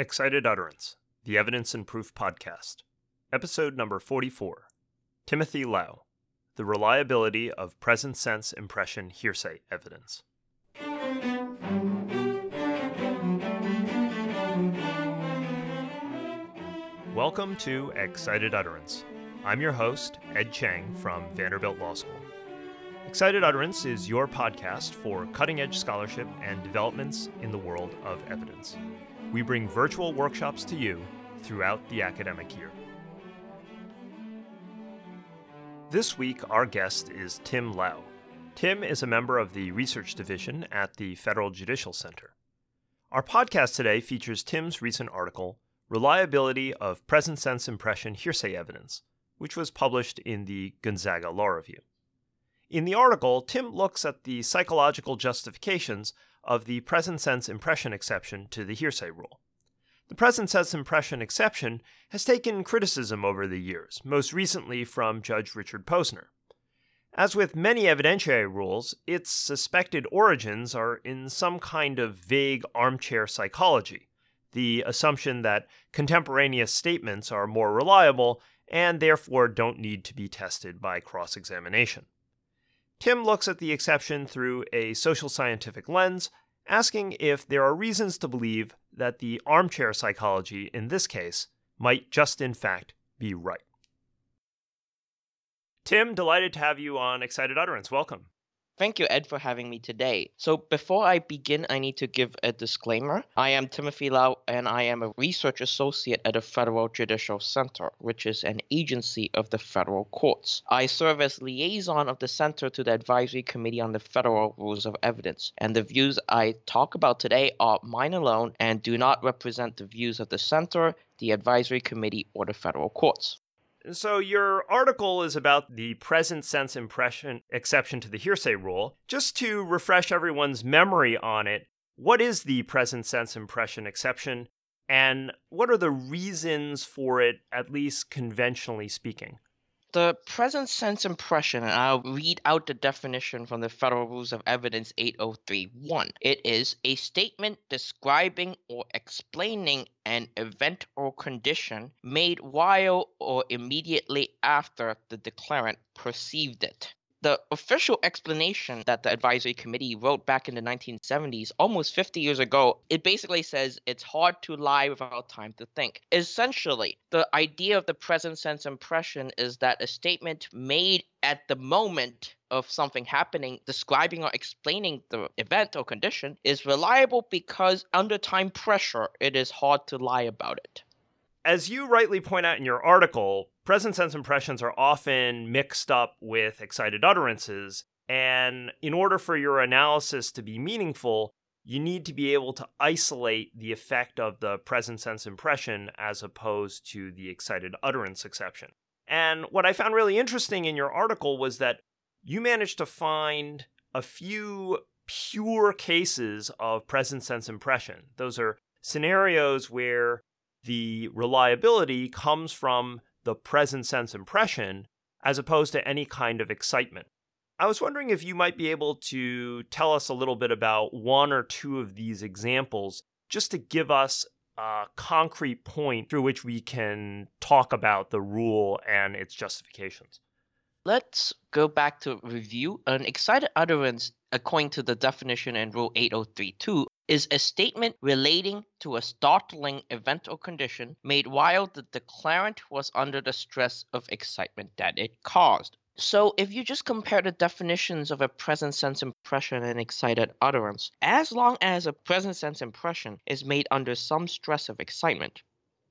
Excited Utterance, the Evidence and Proof Podcast, Episode number 44 Timothy Lau, The Reliability of Present Sense Impression Hearsay Evidence. Welcome to Excited Utterance. I'm your host, Ed Cheng from Vanderbilt Law School. Excited Utterance is your podcast for cutting edge scholarship and developments in the world of evidence. We bring virtual workshops to you throughout the academic year. This week, our guest is Tim Lau. Tim is a member of the Research Division at the Federal Judicial Center. Our podcast today features Tim's recent article, Reliability of Present Sense Impression Hearsay Evidence, which was published in the Gonzaga Law Review. In the article, Tim looks at the psychological justifications of the present sense impression exception to the hearsay rule. The present sense impression exception has taken criticism over the years, most recently from Judge Richard Posner. As with many evidentiary rules, its suspected origins are in some kind of vague armchair psychology, the assumption that contemporaneous statements are more reliable and therefore don't need to be tested by cross examination. Tim looks at the exception through a social scientific lens, asking if there are reasons to believe that the armchair psychology in this case might just in fact be right. Tim, delighted to have you on Excited Utterance. Welcome. Thank you, Ed, for having me today. So, before I begin, I need to give a disclaimer. I am Timothy Lau, and I am a research associate at the Federal Judicial Center, which is an agency of the federal courts. I serve as liaison of the center to the Advisory Committee on the Federal Rules of Evidence, and the views I talk about today are mine alone and do not represent the views of the center, the Advisory Committee, or the federal courts. So, your article is about the present sense impression exception to the hearsay rule. Just to refresh everyone's memory on it, what is the present sense impression exception, and what are the reasons for it, at least conventionally speaking? The present sense impression, and I'll read out the definition from the Federal Rules of Evidence 8031. It is a statement describing or explaining an event or condition made while or immediately after the declarant perceived it the official explanation that the advisory committee wrote back in the 1970s, almost 50 years ago, it basically says it's hard to lie without time to think. Essentially, the idea of the present sense impression is that a statement made at the moment of something happening, describing or explaining the event or condition, is reliable because under time pressure, it is hard to lie about it. As you rightly point out in your article, present sense impressions are often mixed up with excited utterances. And in order for your analysis to be meaningful, you need to be able to isolate the effect of the present sense impression as opposed to the excited utterance exception. And what I found really interesting in your article was that you managed to find a few pure cases of present sense impression. Those are scenarios where the reliability comes from the present sense impression as opposed to any kind of excitement. I was wondering if you might be able to tell us a little bit about one or two of these examples just to give us a concrete point through which we can talk about the rule and its justifications. Let's go back to review. An excited utterance, according to the definition in Rule 8032, is a statement relating to a startling event or condition made while the declarant was under the stress of excitement that it caused. So, if you just compare the definitions of a present sense impression and excited utterance, as long as a present sense impression is made under some stress of excitement,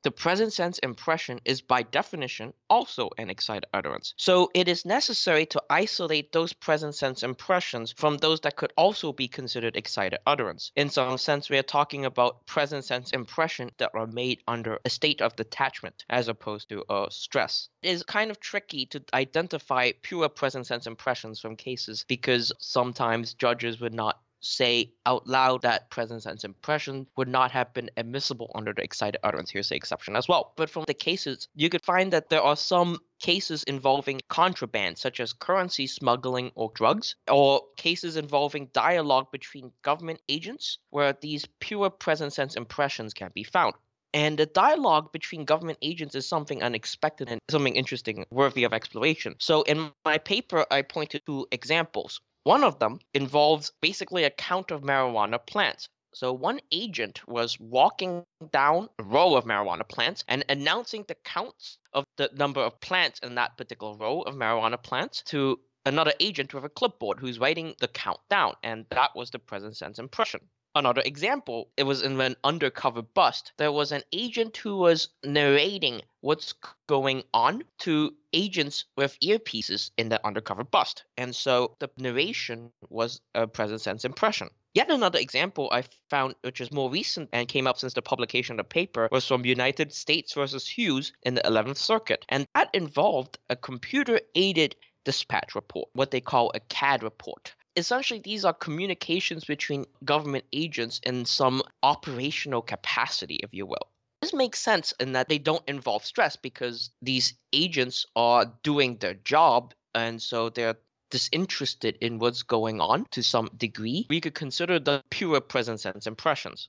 the present sense impression is by definition also an excited utterance. So it is necessary to isolate those present sense impressions from those that could also be considered excited utterance. In some sense, we are talking about present sense impression that are made under a state of detachment as opposed to a stress. It is kind of tricky to identify pure present sense impressions from cases because sometimes judges would not say out loud that present sense impression would not have been admissible under the excited utterance hearsay exception as well. But from the cases, you could find that there are some cases involving contraband, such as currency smuggling or drugs, or cases involving dialogue between government agents, where these pure present sense impressions can be found. And the dialogue between government agents is something unexpected and something interesting, worthy of exploration. So in my paper, I pointed to examples. One of them involves basically a count of marijuana plants. So one agent was walking down a row of marijuana plants and announcing the counts of the number of plants in that particular row of marijuana plants to another agent with a clipboard who's writing the count down, and that was the present sense impression. Another example, it was in an undercover bust. There was an agent who was narrating what's going on to agents with earpieces in the undercover bust. And so the narration was a present sense impression. Yet another example I found, which is more recent and came up since the publication of the paper, was from United States versus Hughes in the 11th Circuit. And that involved a computer aided dispatch report, what they call a CAD report. Essentially, these are communications between government agents in some operational capacity, if you will. This makes sense in that they don't involve stress because these agents are doing their job and so they're disinterested in what's going on to some degree. We could consider the pure present sense impressions.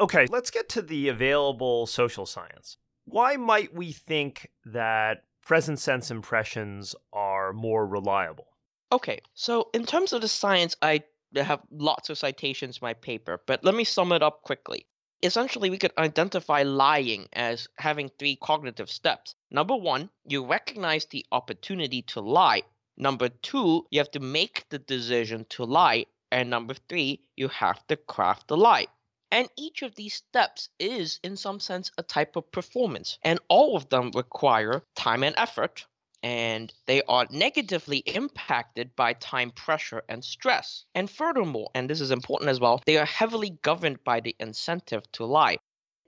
Okay, let's get to the available social science. Why might we think that present sense impressions are more reliable. Okay, so in terms of the science, I have lots of citations in my paper, but let me sum it up quickly. Essentially, we could identify lying as having three cognitive steps. Number one, you recognize the opportunity to lie. Number two, you have to make the decision to lie. And number three, you have to craft the lie. And each of these steps is, in some sense, a type of performance. And all of them require time and effort. And they are negatively impacted by time pressure and stress. And furthermore, and this is important as well, they are heavily governed by the incentive to lie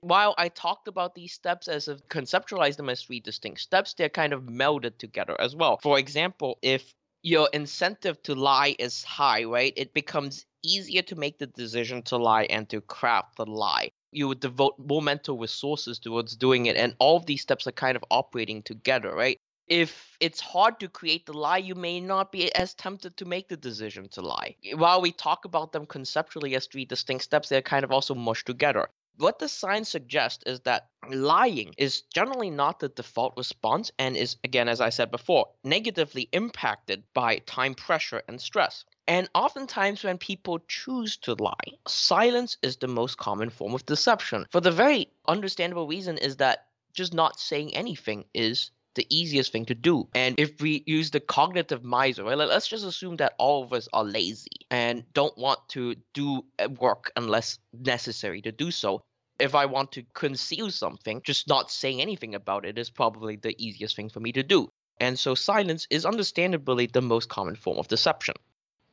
while I talked about these steps as if conceptualize them as three distinct steps, they're kind of melded together as well. For example, if your incentive to lie is high, right, it becomes easier to make the decision to lie and to craft the lie. You would devote more mental resources towards doing it, and all of these steps are kind of operating together, right? If it's hard to create the lie, you may not be as tempted to make the decision to lie. While we talk about them conceptually as three distinct steps, they're kind of also mushed together what the science suggests is that lying is generally not the default response and is, again, as I said before, negatively impacted by time pressure and stress. And oftentimes, when people choose to lie, silence is the most common form of deception. For the very understandable reason is that just not saying anything is the easiest thing to do. And if we use the cognitive miser, right, let's just assume that all of us are lazy and don't want to do uh, work unless necessary to do so. If I want to conceal something, just not saying anything about it is probably the easiest thing for me to do. And so silence is understandably the most common form of deception.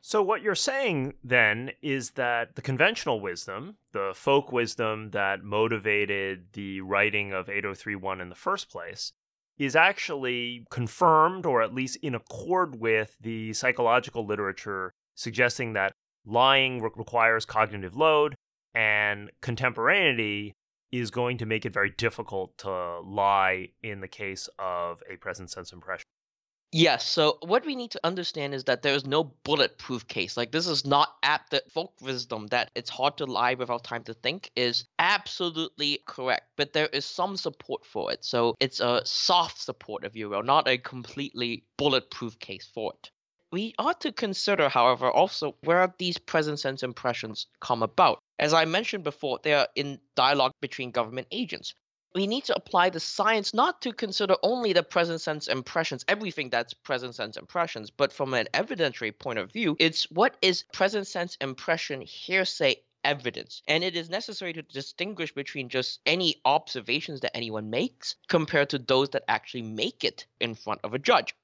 So, what you're saying then is that the conventional wisdom, the folk wisdom that motivated the writing of 8031 in the first place, is actually confirmed or at least in accord with the psychological literature suggesting that lying re- requires cognitive load and contemporaneity is going to make it very difficult to lie in the case of a present sense impression. Yes. So what we need to understand is that there is no bulletproof case. Like this is not apt that folk wisdom that it's hard to lie without time to think is absolutely correct. But there is some support for it. So it's a soft support, if you will, not a completely bulletproof case for it. We ought to consider, however, also where these present sense impressions come about. As I mentioned before, they are in dialogue between government agents we need to apply the science not to consider only the present sense impressions, everything that's present sense impressions, but from an evidentiary point of view, it's what is present sense impression hearsay evidence. And it is necessary to distinguish between just any observations that anyone makes compared to those that actually make it in front of a judge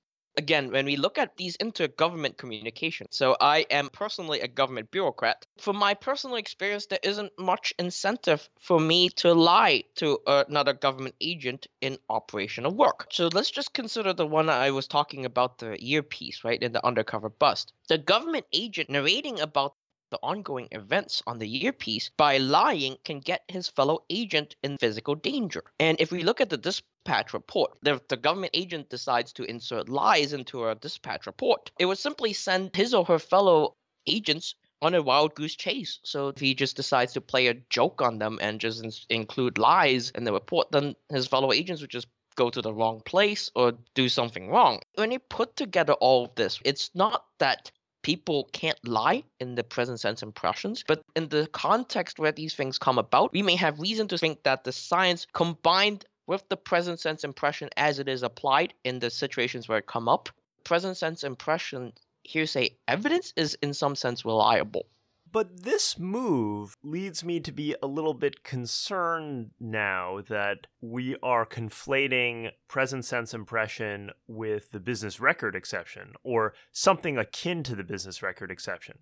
again, when we look at these intergovernment communications, so I am personally a government bureaucrat. From my personal experience, there isn't much incentive for me to lie to another government agent in operational work. So let's just consider the one I was talking about the earpiece, right, in the undercover bust. The government agent narrating about the ongoing events on the earpiece by lying can get his fellow agent in physical danger. And if we look at the dispatch report, if the government agent decides to insert lies into a dispatch report, it would simply send his or her fellow agents on a wild goose chase. So if he just decides to play a joke on them and just in- include lies in the report, then his fellow agents would just go to the wrong place or do something wrong. When you put together all of this, it's not that people can't lie in the present sense impressions, but in the context where these things come about, we may have reason to think that the science combined with the present sense impression as it is applied in the situations where it come up, present sense impression hearsay evidence is in some sense reliable. But this move leads me to be a little bit concerned now that we are conflating present sense impression with the business record exception, or something akin to the business record exception.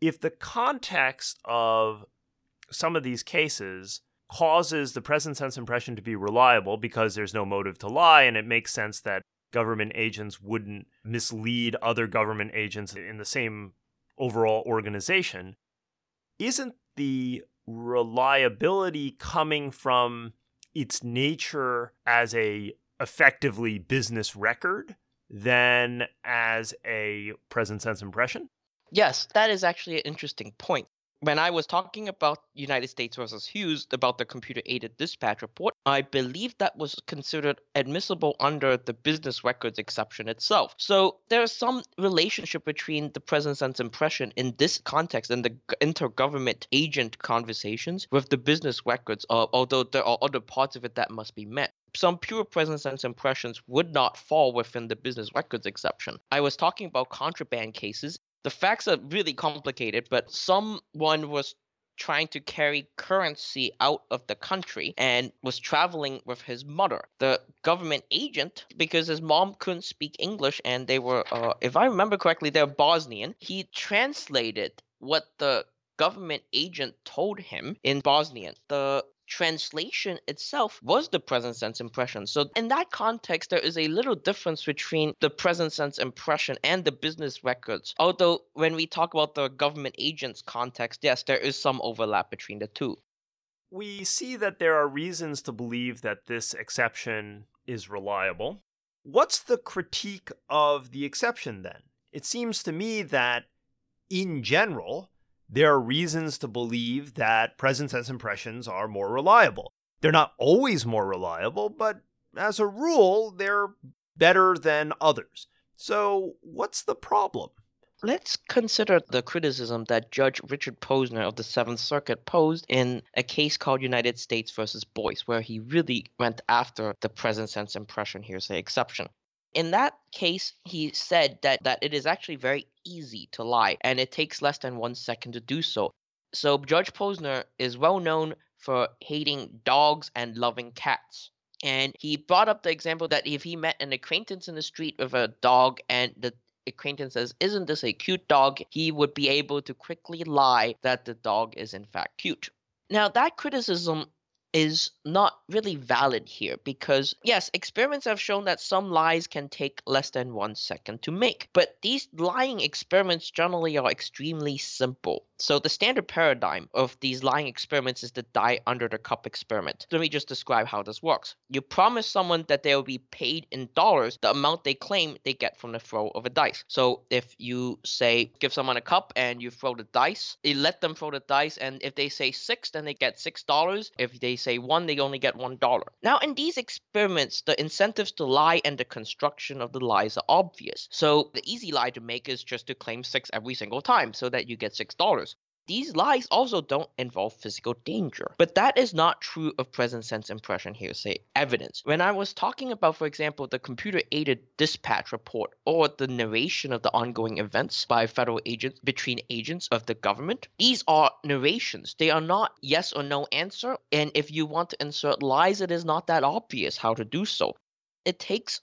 If the context of some of these cases causes the present sense impression to be reliable because there's no motive to lie, and it makes sense that government agents wouldn't mislead other government agents in the same overall organization, isn't the reliability coming from its nature as a effectively business record than as a present sense impression? Yes, that is actually an interesting point when I was talking about United States versus Hughes about the computer aided dispatch report, I believe that was considered admissible under the business records exception itself. So there's some relationship between the present sense impression in this context and the intergovernment agent conversations with the business records, uh, although there are other parts of it that must be met some pure present sense impressions would not fall within the business records exception. I was talking about contraband cases, the facts are really complicated, but someone was trying to carry currency out of the country and was traveling with his mother. The government agent, because his mom couldn't speak English and they were, uh, if I remember correctly, they're Bosnian, he translated what the government agent told him in Bosnian. The translation itself was the present sense impression. So, in that context, there is a little difference between the present sense impression and the business records. Although, when we talk about the government agents context, yes, there is some overlap between the two. We see that there are reasons to believe that this exception is reliable. What's the critique of the exception then? It seems to me that, in general, there are reasons to believe that present sense impressions are more reliable. They're not always more reliable, but as a rule, they're better than others. So, what's the problem? Let's consider the criticism that Judge Richard Posner of the Seventh Circuit posed in a case called United States versus Boyce, where he really went after the present sense impression hearsay exception. In that case, he said that, that it is actually very easy to lie, and it takes less than one second to do so. So Judge Posner is well known for hating dogs and loving cats. And he brought up the example that if he met an acquaintance in the street with a dog and the acquaintance says, Isn't this a cute dog? he would be able to quickly lie that the dog is in fact cute. Now, that criticism is not really valid here because, yes, experiments have shown that some lies can take less than one second to make, but these lying experiments generally are extremely simple. So, the standard paradigm of these lying experiments is the die under the cup experiment. Let me just describe how this works. You promise someone that they will be paid in dollars the amount they claim they get from the throw of a dice. So, if you say, give someone a cup and you throw the dice, you let them throw the dice, and if they say six, then they get six dollars. If they say one, they only get one dollar. Now, in these experiments, the incentives to lie and the construction of the lies are obvious. So, the easy lie to make is just to claim six every single time so that you get six dollars. These lies also don't involve physical danger. But that is not true of present sense impression hearsay evidence. When I was talking about, for example, the computer aided dispatch report or the narration of the ongoing events by federal agents between agents of the government, these are narrations. They are not yes or no answer. And if you want to insert lies, it is not that obvious how to do so. It takes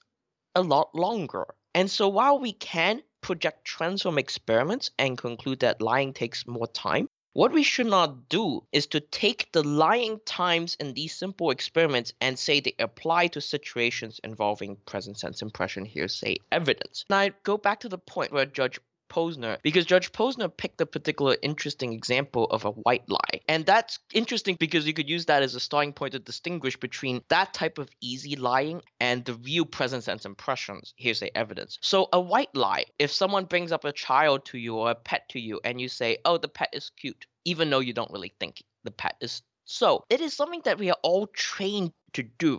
a lot longer. And so while we can project transform experiments and conclude that lying takes more time. What we should not do is to take the lying times in these simple experiments and say they apply to situations involving present sense impression hearsay evidence. Now, I go back to the point where Judge Posner because Judge Posner picked a particular interesting example of a white lie. And that's interesting because you could use that as a starting point to distinguish between that type of easy lying and the real present sense impressions, hearsay evidence. So, a white lie, if someone brings up a child to you or a pet to you and you say, oh, the pet is cute, even though you don't really think the pet is so, it is something that we are all trained to do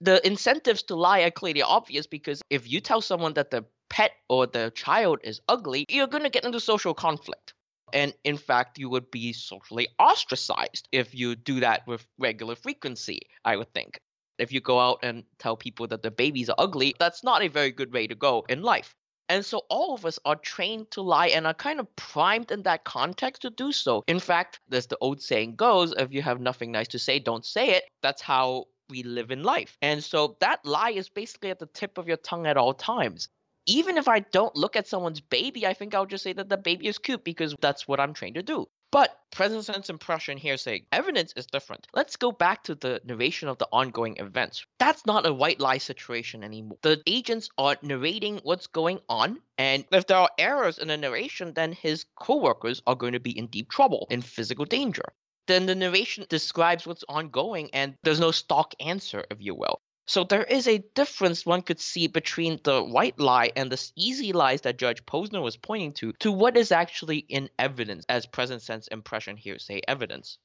the incentives to lie are clearly obvious because if you tell someone that the pet or the child is ugly, you're going to get into social conflict. And in fact, you would be socially ostracized if you do that with regular frequency, I would think. If you go out and tell people that the babies are ugly, that's not a very good way to go in life. And so all of us are trained to lie and are kind of primed in that context to do so. In fact, as the old saying goes, if you have nothing nice to say, don't say it. That's how we live in life. And so that lie is basically at the tip of your tongue at all times. Even if I don't look at someone's baby, I think I'll just say that the baby is cute because that's what I'm trained to do. But present sense impression hearsay evidence is different. Let's go back to the narration of the ongoing events. That's not a white lie situation anymore. The agents are narrating what's going on, and if there are errors in the narration, then his coworkers are going to be in deep trouble, in physical danger then the narration describes what's ongoing and there's no stock answer, if you will. So there is a difference one could see between the white lie and the easy lies that Judge Posner was pointing to, to what is actually in evidence as present sense impression hearsay evidence.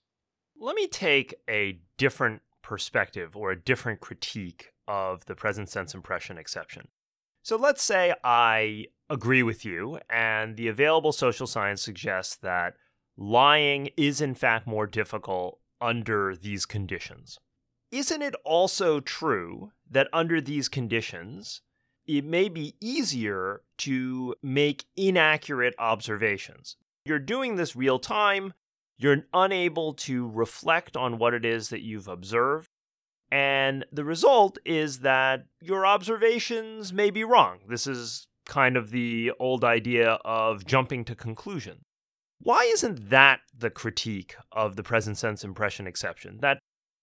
Let me take a different perspective or a different critique of the present sense impression exception. So let's say I agree with you, and the available social science suggests that lying is in fact more difficult under these conditions. Isn't it also true that under these conditions, it may be easier to make inaccurate observations? You're doing this real time, you're unable to reflect on what it is that you've observed. And the result is that your observations may be wrong. This is kind of the old idea of jumping to conclusion. Why isn't that the critique of the present sense impression exception? That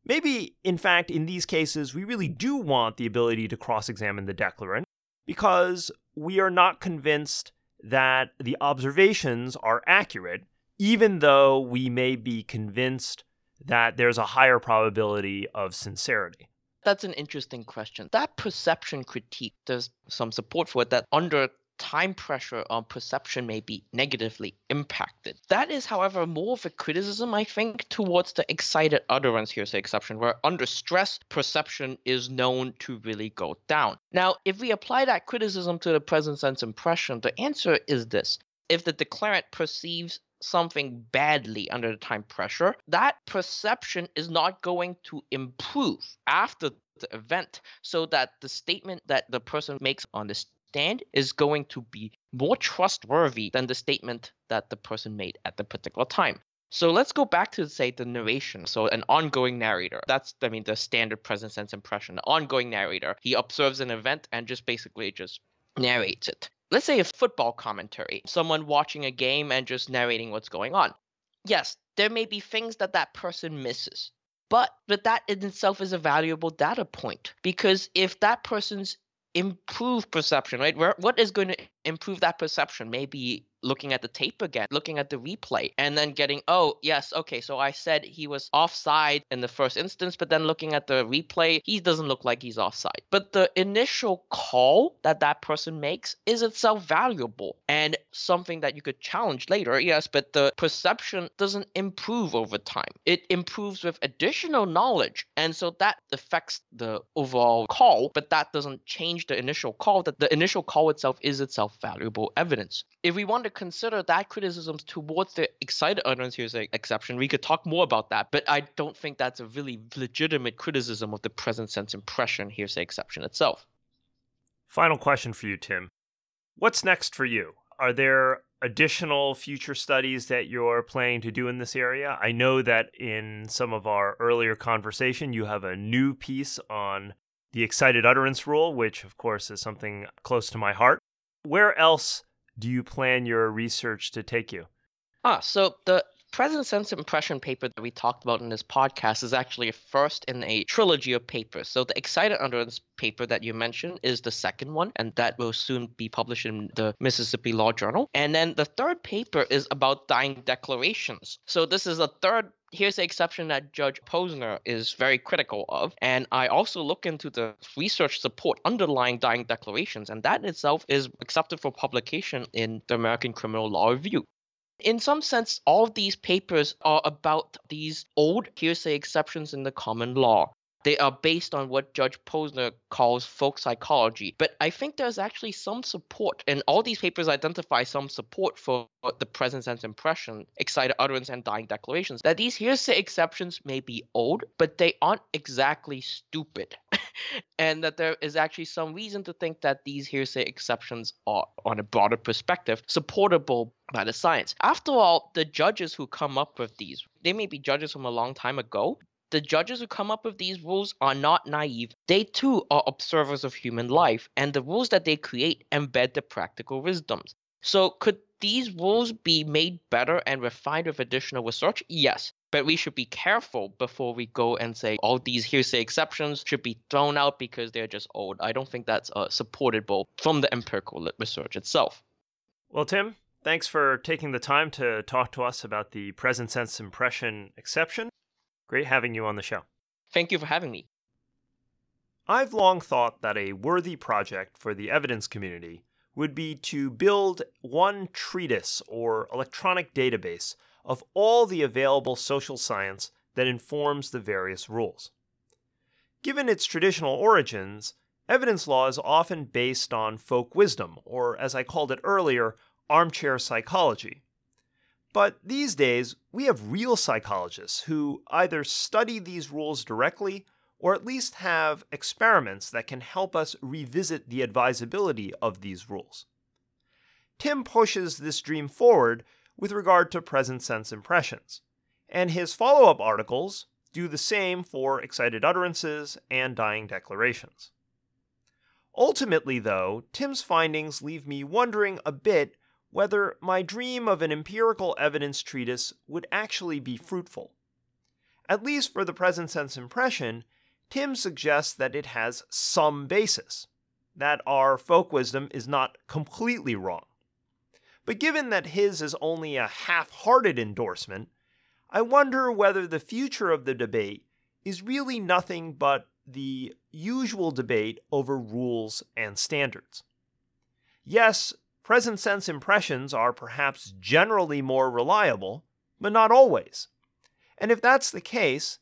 maybe, in fact, in these cases, we really do want the ability to cross examine the declarant because we are not convinced that the observations are accurate, even though we may be convinced that there's a higher probability of sincerity. That's an interesting question. That perception critique, there's some support for it that under time pressure on perception may be negatively impacted. That is, however, more of a criticism, I think, towards the excited utterance hearsay exception, where under stress, perception is known to really go down. Now, if we apply that criticism to the present sense impression, the answer is this. If the declarant perceives something badly under the time pressure, that perception is not going to improve after the event so that the statement that the person makes on this stand is going to be more trustworthy than the statement that the person made at the particular time. So let's go back to say the narration. So an ongoing narrator. That's I mean the standard present sense impression. The ongoing narrator. He observes an event and just basically just narrates it. Let's say a football commentary. Someone watching a game and just narrating what's going on. Yes, there may be things that that person misses. But but that in itself is a valuable data point because if that person's improve perception, right? Where, what is going to improve that perception? Maybe looking at the tape again, looking at the replay, and then getting, oh, yes, okay, so I said he was offside in the first instance, but then looking at the replay, he doesn't look like he's offside. But the initial call that that person makes is itself valuable and something that you could challenge later, yes, but the perception doesn't improve over time. It improves with additional knowledge. And so that affects the overall call, but that doesn't change the initial call, that the initial call itself is itself valuable evidence. If we want to consider that criticism towards the excited utterance hearsay exception, we could talk more about that. But I don't think that's a really legitimate criticism of the present sense impression hearsay exception itself. Final question for you, Tim. What's next for you? Are there additional future studies that you're planning to do in this area? I know that in some of our earlier conversation, you have a new piece on the excited utterance rule, which, of course, is something close to my heart. Where else do you plan your research to take you? Ah, so the present sense impression paper that we talked about in this podcast is actually a first in a trilogy of papers. So the excited utterance paper that you mentioned is the second one, and that will soon be published in the Mississippi Law Journal. And then the third paper is about dying declarations. So this is a third here's the exception that Judge Posner is very critical of. And I also look into the research support underlying dying declarations, and that itself is accepted for publication in the American Criminal Law Review. In some sense, all of these papers are about these old hearsay exceptions in the common law. They are based on what Judge Posner calls folk psychology. But I think there's actually some support, and all these papers identify some support for the present sense impression, excited utterance, and dying declarations, that these hearsay exceptions may be old, but they aren't exactly stupid. and that there is actually some reason to think that these hearsay exceptions are, on a broader perspective, supportable by the science. After all, the judges who come up with these, they may be judges from a long time ago, the judges who come up with these rules are not naive. They too are observers of human life, and the rules that they create embed the practical wisdoms. So, could these rules be made better and refined with additional research? Yes. But we should be careful before we go and say all these hearsay exceptions should be thrown out because they're just old. I don't think that's uh, supportable from the empirical research itself. Well, Tim, thanks for taking the time to talk to us about the present sense impression exception. Great having you on the show. Thank you for having me. I've long thought that a worthy project for the evidence community would be to build one treatise or electronic database of all the available social science that informs the various rules. Given its traditional origins, evidence law is often based on folk wisdom, or as I called it earlier, armchair psychology. But these days, we have real psychologists who either study these rules directly or at least have experiments that can help us revisit the advisability of these rules. Tim pushes this dream forward with regard to present sense impressions, and his follow up articles do the same for excited utterances and dying declarations. Ultimately, though, Tim's findings leave me wondering a bit whether my dream of an empirical evidence treatise would actually be fruitful. At least for the present sense impression, Tim suggests that it has some basis, that our folk wisdom is not completely wrong. But given that his is only a half hearted endorsement, I wonder whether the future of the debate is really nothing but the usual debate over rules and standards. Yes, present sense impressions are perhaps generally more reliable, but not always. And if that's the case,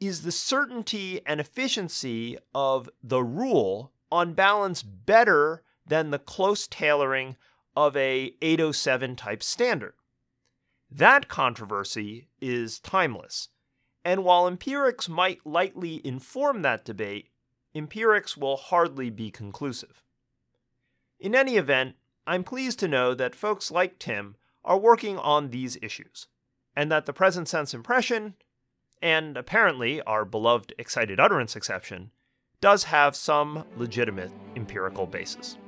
is the certainty and efficiency of the rule on balance better than the close tailoring of a 807 type standard? That controversy is timeless. And while empirics might lightly inform that debate, empirics will hardly be conclusive. In any event, I'm pleased to know that folks like Tim are working on these issues, and that the present sense impression, and apparently our beloved excited utterance exception, does have some legitimate empirical basis.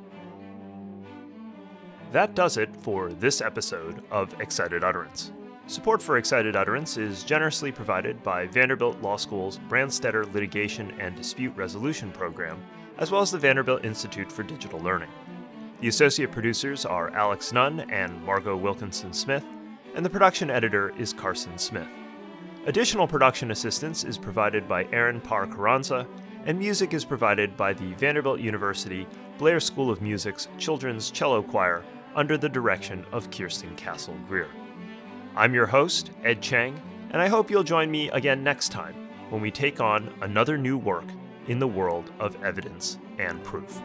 That does it for this episode of Excited Utterance. Support for Excited Utterance is generously provided by Vanderbilt Law School's Branstetter Litigation and Dispute Resolution Program, as well as the Vanderbilt Institute for Digital Learning. The associate producers are Alex Nunn and Margot Wilkinson Smith, and the production editor is Carson Smith. Additional production assistance is provided by Aaron Parr Carranza, and music is provided by the Vanderbilt University Blair School of Music's Children's Cello Choir under the direction of Kirsten Cassel Greer. I'm your host, Ed Cheng, and I hope you'll join me again next time when we take on another new work in the world of evidence and proof.